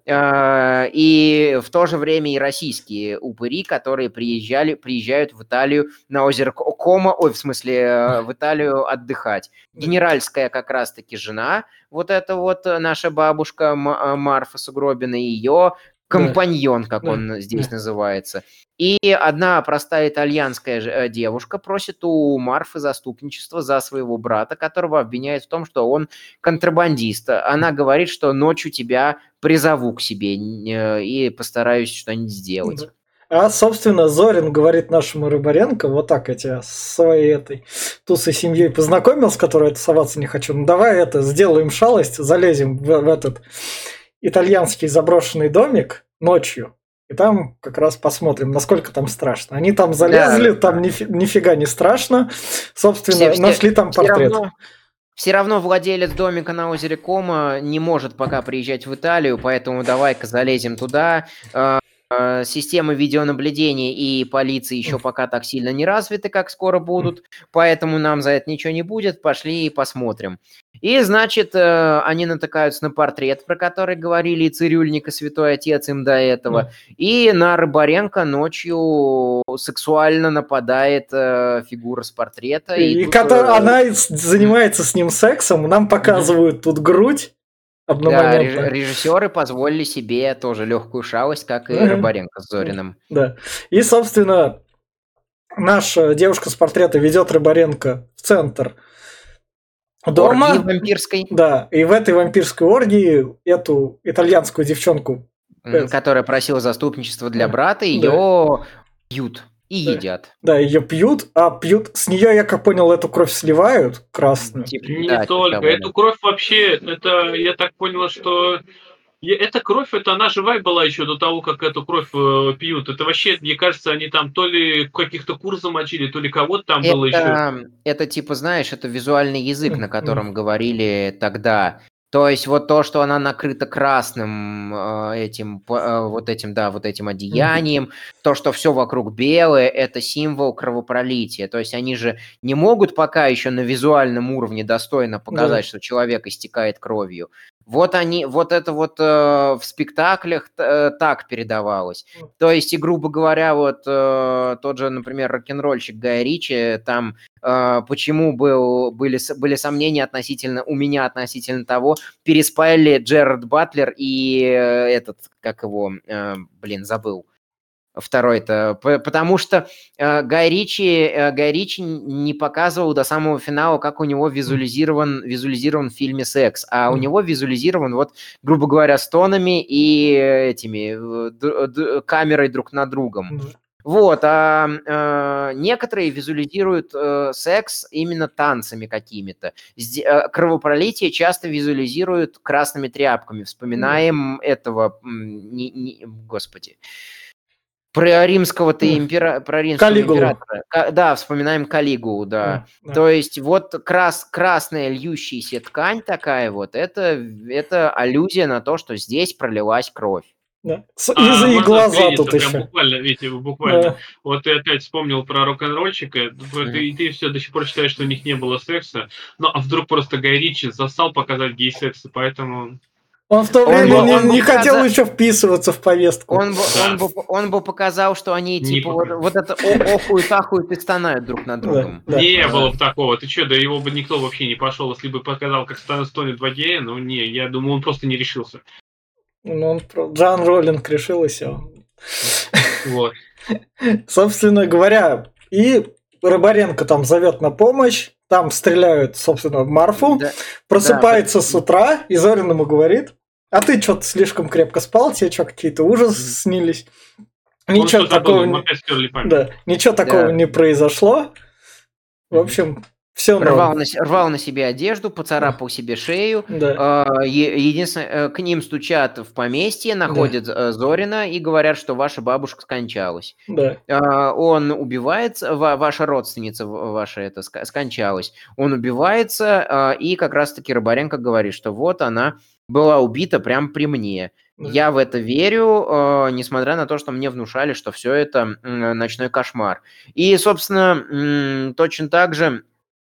Э, И в то же время и российские упыри, которые приезжали, приезжают в Италию на озеро Ко- Кома, ой, в смысле, в Италию отдыхать. Генеральская как раз-таки жена, вот эта вот наша бабушка Марфа Сугробина, ее компаньон, как Да, он здесь да. называется. И одна простая итальянская э, девушка просит у Марфы заступничество за своего брата, которого обвиняет в том, что он контрабандист. Она говорит, что ночью тебя призову к себе э, и постараюсь что-нибудь сделать. Да. А, собственно, Зорин говорит нашему Рыбаренко, вот так я тебя с своей этой тусой семьей познакомил, с которой я тусоваться не хочу. Ну давай это, сделаем шалость, залезем в, в этот итальянский заброшенный домик ночью, и там как раз посмотрим, насколько там страшно. Они там залезли, Да. там нифи- нифига не страшно. Собственно, Все- нашли там Все портрет. равно, все равно владелец домика на озере Кома не может пока приезжать в Италию, поэтому давай-ка залезем туда. Э, Системы видеонаблюдения и полиции еще пока так сильно не развиты, как скоро будут, поэтому нам за это ничего не будет. Пошли и посмотрим. И, значит, э, они натыкаются на портрет, про который говорили и Цирюльник, и Святой Отец им до этого. И на Рыбаренко ночью сексуально нападает э, фигура с портрета. И, тут, когда э, она и занимается с ним сексом, нам показывают тут грудь Да, реж- режиссеры позволили себе тоже легкую шалость, как и Мгм. Рыбаренко с Зориным. Да. И, собственно, наша девушка с портрета ведет Рыбаренко в центр дома. Оргии вампирской, Да, и в этой вампирской оргии эту итальянскую девчонку, это- которая просила заступничества для Да, брата, ее пьют и Да. едят. да, ее пьют, а пьют с нее, я как понял, эту кровь сливают красную. Типа, Не да, типа только. да. Эту кровь вообще, это, я так понял, что эта кровь, это она живая была еще до того, как эту кровь э, пьют. Это вообще, мне кажется, они там то ли каких-то кур замочили, то ли кого-то там было еще. Это, это типа, знаешь, это визуальный язык, на котором говорили тогда. То есть вот то, что она накрыта красным э, этим, э, вот этим, да, вот этим одеянием, то, что все вокруг белое, это символ кровопролития. То есть они же не могут пока еще на визуальном уровне достойно показать, что человек истекает кровью. Вот они, вот это вот э, в спектаклях э, так передавалось. То есть, и грубо говоря, вот э, тот же, например, рок-н-ролльщик Гая Ричи, там э, почему был, были, были сомнения относительно, у меня относительно того, переспали Джерард Батлер и э, этот, как его, э, блин, забыл. Второй-то, потому что э, Гай Ричи, э, Гай Ричи не показывал до самого финала, как у него визуализирован, визуализирован в фильме секс, а у него визуализирован, вот, грубо говоря, стонами и этими э, д- д- камерой друг над другом. Вот, а э, некоторые визуализируют э, секс именно танцами какими-то. Сде- э, кровопролитие часто визуализируют красными тряпками. Вспоминаем этого, м, не- не- господи, Про римского-то импера... про римского императора. Ка- Да, вспоминаем Калигулу, да. Да. То есть вот крас... красная льющаяся ткань такая вот, это, это аллюзия на то, что здесь пролилась кровь. Да. С- А, И, за- и можно глаза тут прям еще. Буквально, видите, буквально. Да. Вот ты опять вспомнил про рок-н-ролльчика, ты, ты все до сих пор считаешь, что у них не было секса, ну а вдруг просто Гай Ричи застал показать гей-секс, и поэтому... Он в то Он время бы- не, он не хотел показа- еще вписываться в повестку. Он бы, Да. он, бы, он бы показал, что они Не типа вот, показал. вот это о- охуют, ахуют и стонают друг над Да, другом. да. не Да. было бы такого, ты что, да его бы никто вообще не пошел, если бы показал, как стон- стонет в гея, ну не, я думаю, он просто не решился. Ну, он про- Джан Роллинг решил и все. Вот. Собственно говоря, и Рыбаренко там зовет на помощь, там стреляют, собственно, в Марфу, Да. просыпается с утра, и Зорин ему говорит, а ты что-то слишком крепко спал, тебе что, какие-то ужасы снились? Ничего такого, память. да, ничего такого Да. не произошло. В общем, все Рвал на, рвал на себе одежду, поцарапал себе шею. Да. А, Единственное, э, к ним стучат в поместье, находят э, Зорина и говорят, что ваша бабушка скончалась. Да. А, Он убивается, ва- ваша родственница ваша это скончалась. Он убивается, а, и как раз-таки Рыбаренко говорит, что вот она была убита прямо при мне. Да. Я в это верю, несмотря на то, что мне внушали, что все это ночной кошмар. И, собственно, точно так же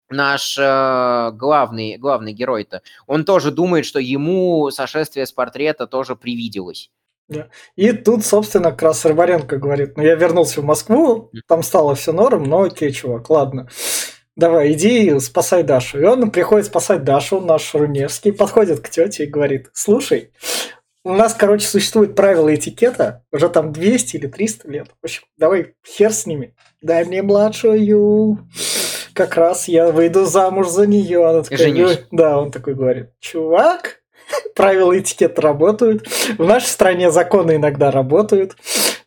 наш э, главный, главный герой-то, он тоже думает, что ему сошествие с портрета тоже привиделось. И тут, собственно, как раз Рыбаренко говорит, ну я вернулся в Москву, там стало все норм, но окей, чувак, ладно. Давай, иди спасай Дашу. И он приходит спасать Дашу, наш Руневский, подходит к тете и говорит, слушай, у нас, короче, существует правила этикета, уже там 200 или 300 лет. В общем, давай хер с ними. Дай мне младшую. Как раз я выйду замуж за нее. Она такая, Женюсь. Да, он такой говорит, чувак, правила этикета работают. В нашей стране законы иногда работают,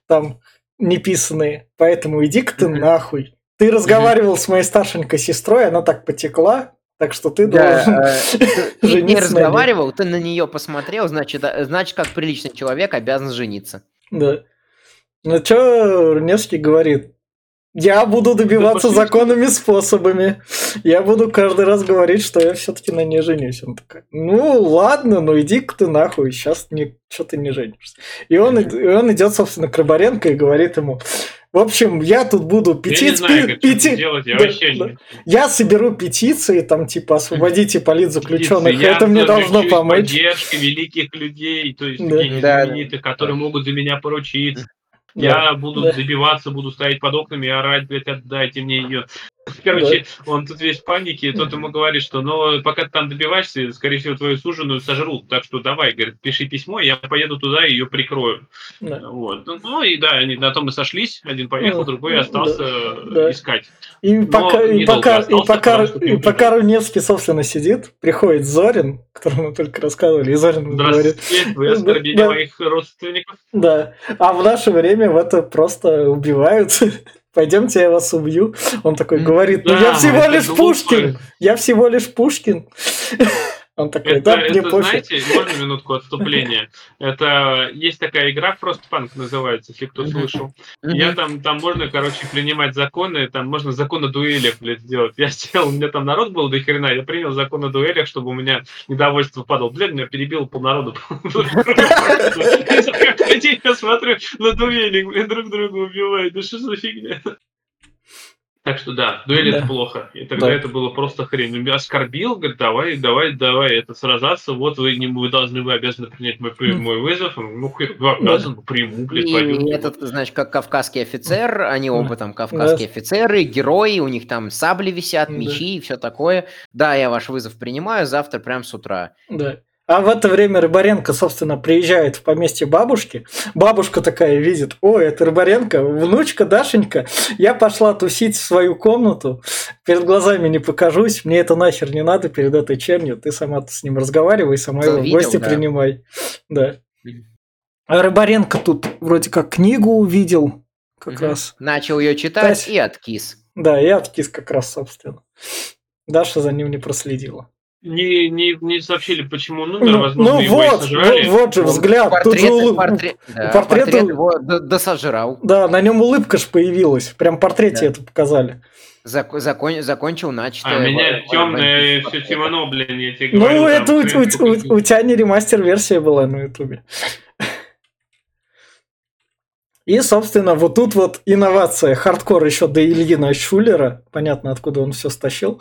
там неписанные. Поэтому иди-ка ты нахуй. Ты разговаривал с моей старшенькой сестрой, она так потекла, так что ты Да, должен э, ты- не жениться ней. разговаривал, ты на нее посмотрел, значит, значит, как приличный человек обязан жениться. Да. Ну что Невский говорит? Я буду добиваться пошли. законными способами. Я буду каждый раз говорить, что я все-таки на ней женюсь. Он такой, ну ладно, ну иди-ка ты нахуй, сейчас не, что ты не женишься. И он, и он идет, собственно, к Рыбаренко и говорит ему, в общем, я тут буду Я не петиц- знаю, пи- как это пети- делать, я да, вообще да. не... Я соберу петиции, там, типа, освободите политзаключенных, Я это мне должно помочь. поддержкой великих людей, то есть Да. таких Да. знаменитых, которые могут за меня поручиться. Я буду добиваться, буду стоять под окнами и орать, блядь, отдайте мне ее. Короче, он тут весь в панике, и тот ему говорит, что ну, пока ты там добиваешься, скорее всего, твою суженую сожрут. Так что давай, говорит, пиши письмо, я поеду туда и ее прикрою. Да. Вот. Ну и да, они на том и сошлись. Один поехал, Ну, другой да, остался да. искать. И пока, и пока, и остался, пока, потому что и пока Руневский, собственно, сидит, приходит Зорин, которому мы только рассказывали, и Зорин говорит, вы Да, оскорбили да. моих родственников. да, а в наше время в это просто убивают. Пойдемте, я вас убью. Он такой говорит, ну Да, я всего лишь глупо. Пушкин, я всего лишь Пушкин. Он такой, Это, да, мне это, пофиг. знаете, можно минутку отступления? Это есть такая игра Frostpunk называется, если кто слышал. Я там, там можно, короче, принимать законы, там можно закон о дуэлях, блядь, сделать. Я сделал, у меня там народ был до хрена, я принял закон о дуэлях, чтобы у меня недовольство падало. Блядь, меня перебил полнарода. Я смотрю на дуэли, блядь, друг друга убивают. Да что за фигня? Так что да, дуэль Да. это плохо. И тогда Да. это было просто хрень. Он меня оскорбил, говорит, давай, давай, давай, это сражаться. Вот вы не вы должны, вы обязаны принять мой, мой вызов. Он, ну, хер, обязан, ну, приму, блядь, пойду. И этот, значит, как кавказский офицер, они оба там кавказские офицеры, герои, у них там сабли висят, Да. мечи и все такое. Да, я ваш вызов принимаю завтра прям с утра. Да. А в это время Рыбаренко, собственно, приезжает в поместье бабушки. Бабушка такая видит, ой, это Рыбаренко, внучка Дашенька. Я пошла тусить в свою комнату, перед глазами не покажусь, мне это нахер не надо перед этой чернью. Ты сама с ним разговаривай, сама его в гости да. принимай. Да. А Рыбаренко тут вроде как книгу увидел, как Мгм. раз. Начал ее читать Тась. и откис. Да, и откис как раз, собственно. Даша за ним не проследила. Не, не, не сообщили, почему он умер, Ну, возможно, ну его и вот, сожрали. вот, вот же взгляд. Тут же Портрет, улы- портрет, да, портрет портрет его досожрал. Да, на нем улыбка ж появилась. Прям в портрете Да. это показали. Зак- закон- закончил начатое. А меня в- в- темное все темно, блин, я тебе Ну, говорю. там, это у, у- у- у тебя не ремастер-версия была на ютубе. И, собственно, вот тут вот инновация. Хардкор еще до Ильина Шулера. Понятно, откуда он все стащил.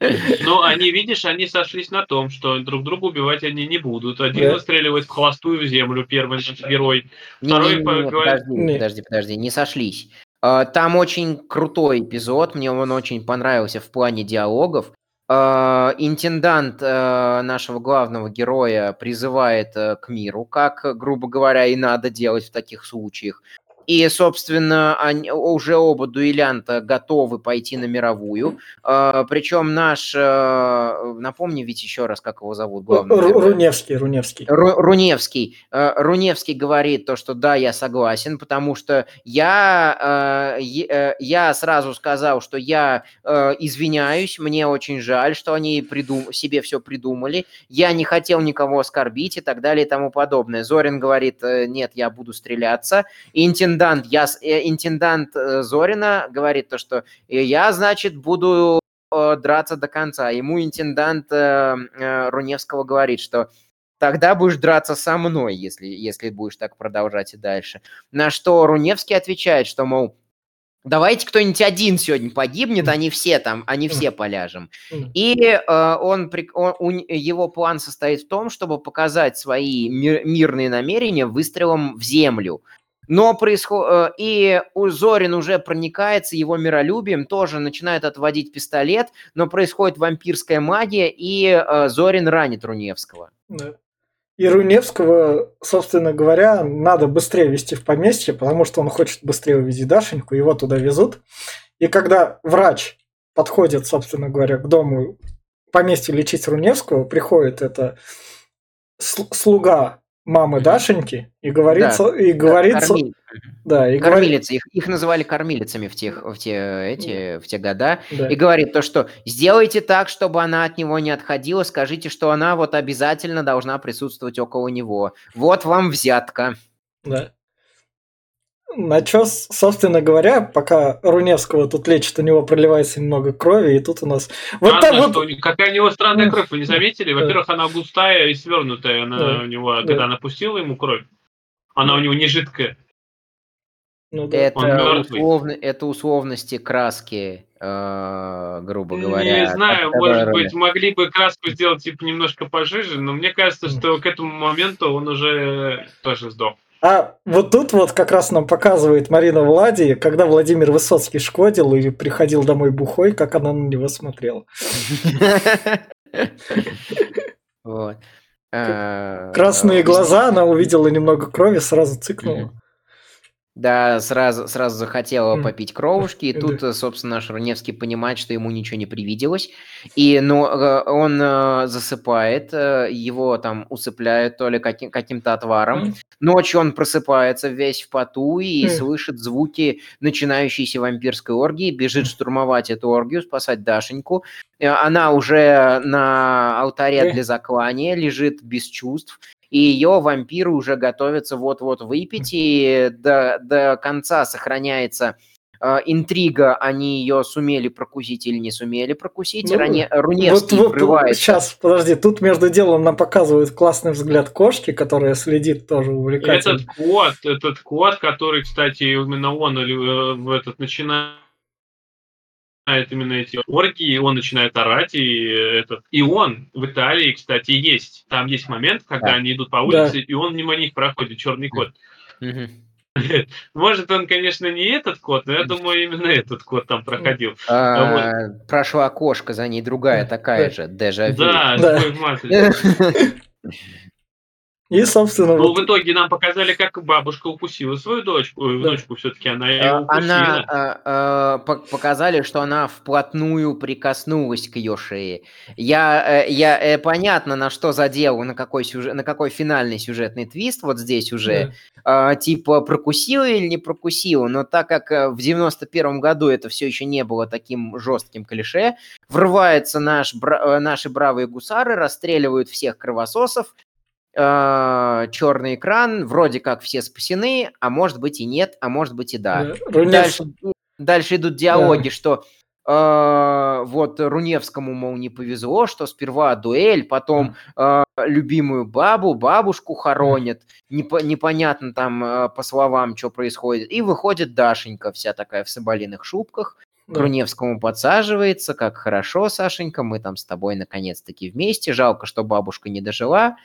Ну, они, видишь, они сошлись на том, что друг друга убивать они не будут. Один Да. выстреливает в холостую в землю, первый наш герой. Не, Второй не, не, не, говорит- подожди, Не. подожди, подожди, не сошлись. А, Там очень крутой эпизод, мне он очень понравился в плане диалогов. А, Интендант э, нашего главного героя призывает э, к миру, как, э, грубо говоря, и надо делать в таких случаях. И, собственно, они, уже оба дуэлянта готовы пойти на мировую. А, Причем наш, э, напомни ведь еще раз, как его зовут, главный Ру-. Руневский, Руневский. Ру- Руневский. Э, Руневский говорит то, что да, я согласен, потому что я, э, э, я сразу сказал, что я э, извиняюсь, мне очень жаль, что они придум- себе все придумали, я не хотел никого оскорбить и так далее и тому подобное. Зорин говорит, э, нет, я буду стреляться. И интендант, я, э, интендант э, Зорина говорит то, что «Э, я, значит, буду драться до конца. Ему интендант Руневского говорит, что тогда будешь драться со мной, если, если будешь так продолжать и дальше. На что Руневский отвечает, что, мол, давайте кто-нибудь один сегодня погибнет, они все там, они все поляжем. И э, он, он- у его план состоит в том, чтобы показать свои мир- мирные намерения выстрелом в землю. Но происходит... И у Зорин уже проникается его миролюбием, тоже начинает отводить пистолет, но происходит вампирская магия, и э, Зорин ранит Руневского. Да. И Руневского, собственно говоря, надо быстрее везти в поместье, потому что он хочет быстрее увидеть Дашеньку, его туда везут. И когда врач подходит, собственно говоря, к дому поместью лечить Руневского, приходит это сл- слуга мамы. Дашеньки и говорится, и говорится, Корми- да, и говорит, Кормилицы, их, их называли кормилицами в, тех, в, те, эти, в те года. да. И говорит то, что сделайте так, чтобы она от него не отходила, скажите, что она вот обязательно должна присутствовать около него. Вот вам взятка. Да. На чё, собственно говоря, пока Руневского тут лечит, у него проливается немного крови, и тут у нас... Вот Странно, там вот... что какая у него странная кровь, вы не заметили? Во-первых, она густая и свернутая. Она Да. у него, Да. когда она пустила ему кровь, она у него не жидкая. Ну да. Это, условно, это условности краски, э, грубо говоря. Не знаю, может которые- быть, могли бы краску сделать типа немножко пожиже, но мне кажется, что к этому моменту он уже тоже сдох. А вот тут вот как раз нам показывает Марина Влади, когда Владимир Высоцкий шкодил и приходил домой бухой, как она на него смотрела. Красные э, глаза, она увидела немного крови, сразу цыкнула. Да, сразу, сразу захотела Мгм. попить кровушки, и тут, э, собственно, наш Руневский понимает, что ему ничего не привиделось, и но, э, он э, засыпает, его там усыпляют то ли каким- каким-то отваром. Ночью он просыпается весь в поту и Хм. слышит звуки начинающейся вампирской оргии, бежит штурмовать эту оргию, спасать Дашеньку. Она уже на алтаре для заклания, лежит без чувств, и ее вампиры уже готовятся вот-вот выпить, и до, до конца сохраняется э, интрига, они ее сумели прокусить или не сумели прокусить. Ну, Ране- Вот, Руневский вот, врывается. сейчас, подожди, тут между делом нам показывают классный взгляд кошки, которая следит тоже увлекательно. Этот кот, этот кот, который, кстати, именно он э, в этот начинает именно эти оргии, он начинает орать, и этот и он в Италии, кстати, есть. Там есть момент, когда Да. они идут по улице, и он мимо них проходит, черный кот. Может, он, конечно, не этот кот, но я думаю, именно этот кот там проходил. А, Прошла кошка, за ней другая такая Да. же, дежавю. Да, Да. И, собственно, Ну, вот- в итоге нам показали, как бабушка укусила свою дочку. Ой, Да. Дочку все-таки она ее Э, укусила. Она э, э, по- показали, что она вплотную прикоснулась к ее шее. Я, э, я э, понятно, на что задел, на какой сюжет, на какой финальный сюжетный твист вот здесь уже. да. А, типа прокусила или не прокусила, но так как э, в 91 году это все еще не было таким жестким клише, врывается наш, бра- э, наши бравые гусары, расстреливают всех кровососов, черный экран, вроде как все спасены, а может быть и нет, а может быть и да. Да. Дальше, дальше идут диалоги, что э, вот Руневскому, мол, не повезло, что сперва дуэль, потом э, любимую бабу, бабушку хоронят, непо- непонятно там э, по словам, что происходит, и выходит Дашенька вся такая в соболиных шубках, да. Руневскому подсаживается, как хорошо, Сашенька, мы там с тобой наконец-таки вместе, жалко, что бабушка не дожила.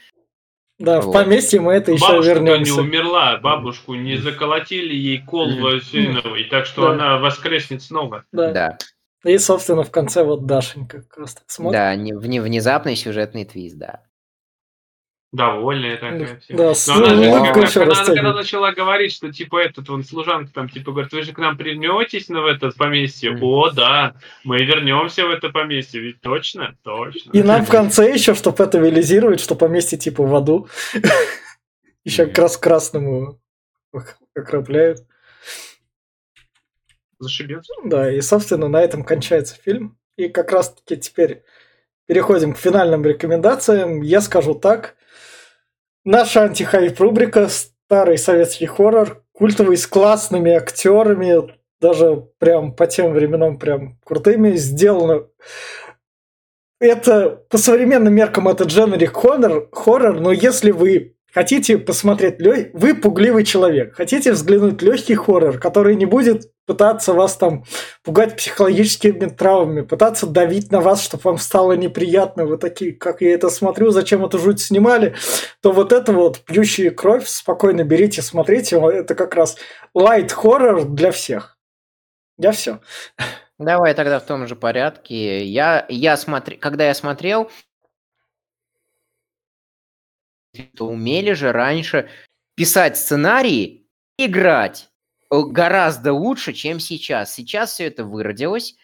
Да, в Вот. поместье мы это еще Бабушка не вернемся. умерла, бабушку не заколотили ей кол Мгм. васильновый, так что Да. она воскреснет снова. Да. Да, И, собственно, в конце вот Дашенька как раз так смотрит. да, не- вне- внезапный сюжетный твист, да. Довольная такая. вся. Да, Но она же раз, еще когда, она, когда начала говорить, что типа этот вон служанка там типа говорит, вы же к нам вернетесь на в это поместье. Мгм. О, да, мы вернемся в это поместье, ведь точно, точно. И нам в конце еще, чтобы это реализировать, что поместье типа в аду. Еще как раз красному окропляют. Зашибется. Да, и, собственно, на этом кончается фильм. И как раз-таки теперь переходим к финальным рекомендациям. Я скажу так. Наша антихайп рубрика «Старый советский хоррор», культовый, с классными актерами, даже прям по тем временам прям крутыми, сделано. Это по современным меркам это дженерик хоррор, хоррор, но если вы хотите посмотреть, лё- вы пугливый человек, хотите взглянуть легкий хоррор, который не будет пытаться вас там пугать психологическими травмами, пытаться давить на вас, чтобы вам стало неприятно, вы такие, как я это смотрю, зачем эту жуть снимали, то вот это вот пьющие кровь, спокойно берите, смотрите, это как раз лайт хоррор для всех. Я все. Давай тогда в том же порядке. Я, я смотр... Когда я смотрел, то умели же раньше писать сценарии, играть э, гораздо лучше, чем сейчас. Сейчас все это выродилось,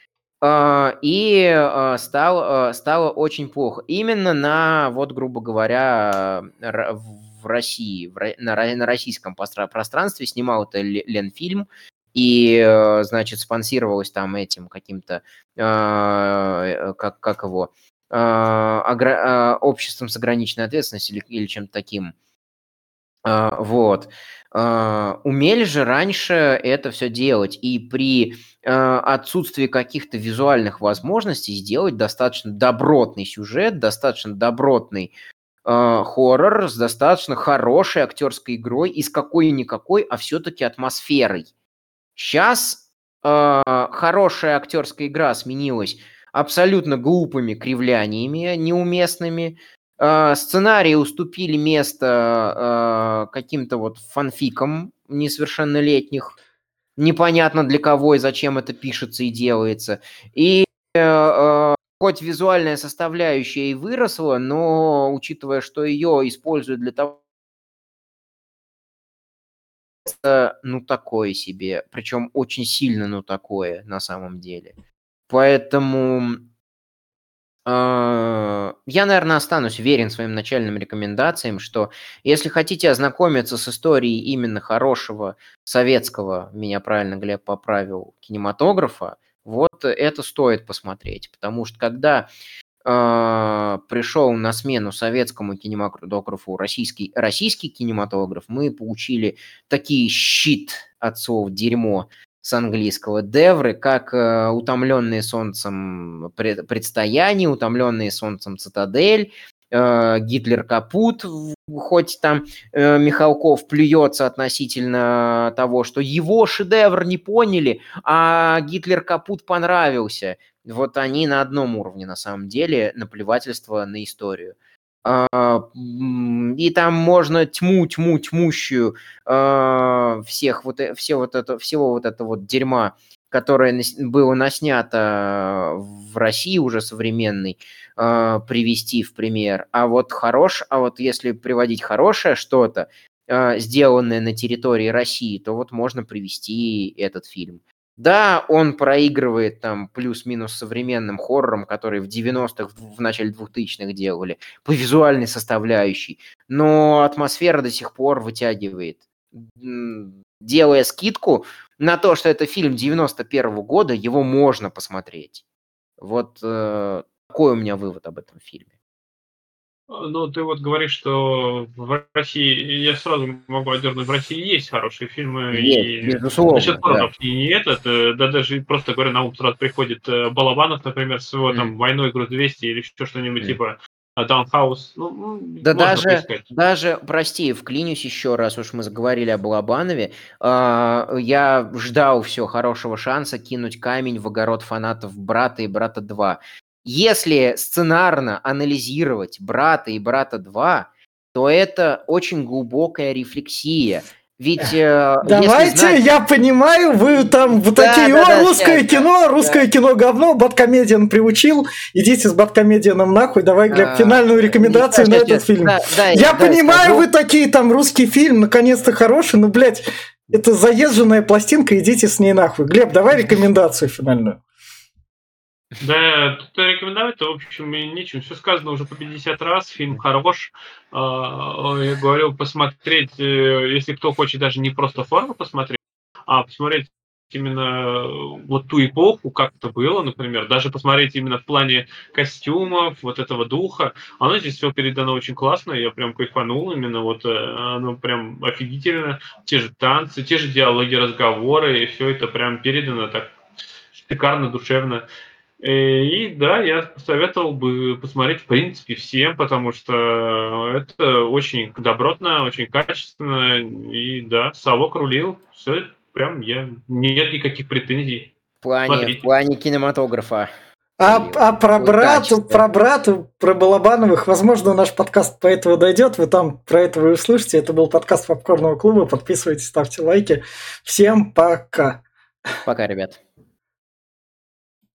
э, и э, стало, стало очень плохо. Именно на, вот, грубо говоря, в России, на, ро- на российском пространстве снимал это Ле- Ленфильм, и, значит, спонсировалось там этим каким-то, как, как его, обществом с ограниченной ответственностью или, или чем-то таким. Э, Вот. Умели же раньше это все делать, и при отсутствии каких-то визуальных возможностей сделать достаточно добротный сюжет, достаточно добротный хоррор с достаточно хорошей актерской игрой и с какой-никакой, а все-таки атмосферой. Сейчас хорошая актерская игра сменилась абсолютно глупыми кривляниями неуместными. Э, сценарии уступили место э, каким-то вот фанфикам несовершеннолетних. Непонятно для кого и зачем это пишется и делается. И э, э, хоть визуальная составляющая и выросла, но учитывая, что ее используют для того, ну, такое себе. Причем очень сильно, ну, такое на самом деле. Поэтому э, я, наверное, останусь верен своим начальным рекомендациям, что если хотите ознакомиться с историей именно хорошего советского, меня правильно Глеб поправил, кинематографа, вот это стоит посмотреть. Потому что когда э, пришел на смену советскому кинематографу российский, российский кинематограф, мы получили такие щит от слов дерьмо с английского девры, как э, утомленные солнцем пред, предстояние, утомленные солнцем цитадель, э, Гитлер капут, хоть там э, Михалков плюется относительно того, что его шедевр не поняли, а Гитлер капут понравился. Вот они на одном уровне на самом деле наплевательство на историю. А, и там можно тьму, тьму, тьмущую э, всех вот, все вот это, всего вот этого вот дерьма, которое было наснято в России уже современной, э, привести в пример. А вот хорош, а вот если приводить хорошее что-то, э, сделанное на территории России, то вот можно привести этот фильм. Да, он проигрывает там плюс-минус современным хоррором, которые в 90-х, в начале 2000-х делали, по визуальной составляющей, но атмосфера до сих пор вытягивает. Делая скидку на то, что это фильм 91 -го года, его можно посмотреть. Вот э, такой у меня вывод об этом фильме. Ну, ты вот говоришь, что в России, я сразу могу отдернуть, в России есть хорошие фильмы. Есть, и, безусловно. Насчет да. и не этот, э, да даже просто говоря, на ум сразу приходит э, Балабанов, например, с его mm. там «Войной груз 200» или еще что-нибудь mm. типа Даунхаус. Ну, да даже, поискать. даже, прости, вклинюсь еще раз, уж мы заговорили о Балабанове. Э, я ждал все хорошего шанса кинуть камень в огород фанатов «Брата» и «Брата 2». Если сценарно анализировать «Брата» и «Брата 2», то это очень глубокая рефлексия. Ведь э, Давайте, знать... я понимаю, вы там вот да, такие, да, о, да, русское сейчас, кино, да, русское да. кино говно, Баткомедиан приучил, идите с Баткомедианом нахуй, давай, Глеб, а, финальную рекомендацию на этот фильм. Да, да, я да, понимаю, скажу. вы такие, там, русский фильм, наконец-то хороший, но, блядь, это заезженная пластинка, идите с ней нахуй. Глеб, давай рекомендацию финальную. Да, тут рекомендовать-то, в общем, нечем. Все сказано уже по 50 раз, фильм хорош. А, я говорю, посмотреть, э, если кто хочет даже не просто форму посмотреть, а посмотреть именно вот ту эпоху, как это было, например, даже посмотреть именно в плане костюмов, вот этого духа, оно здесь все передано очень классно, я прям кайфанул именно, вот э, оно прям офигительно, те же танцы, те же диалоги, разговоры, и все это прям передано так шикарно, душевно. Э, и да, я посоветовал бы посмотреть в принципе всем, потому что это очень добротно, очень качественно. И да, совок рулил. Все прям я нет никаких претензий. В плане, в плане кинематографа. А, а про брату, про брату, про Балабановых, возможно, наш подкаст по этому дойдет, вы там про это вы услышите. Это был подкаст Попкорного клуба. Подписывайтесь, ставьте лайки. Всем пока. Пока, ребят.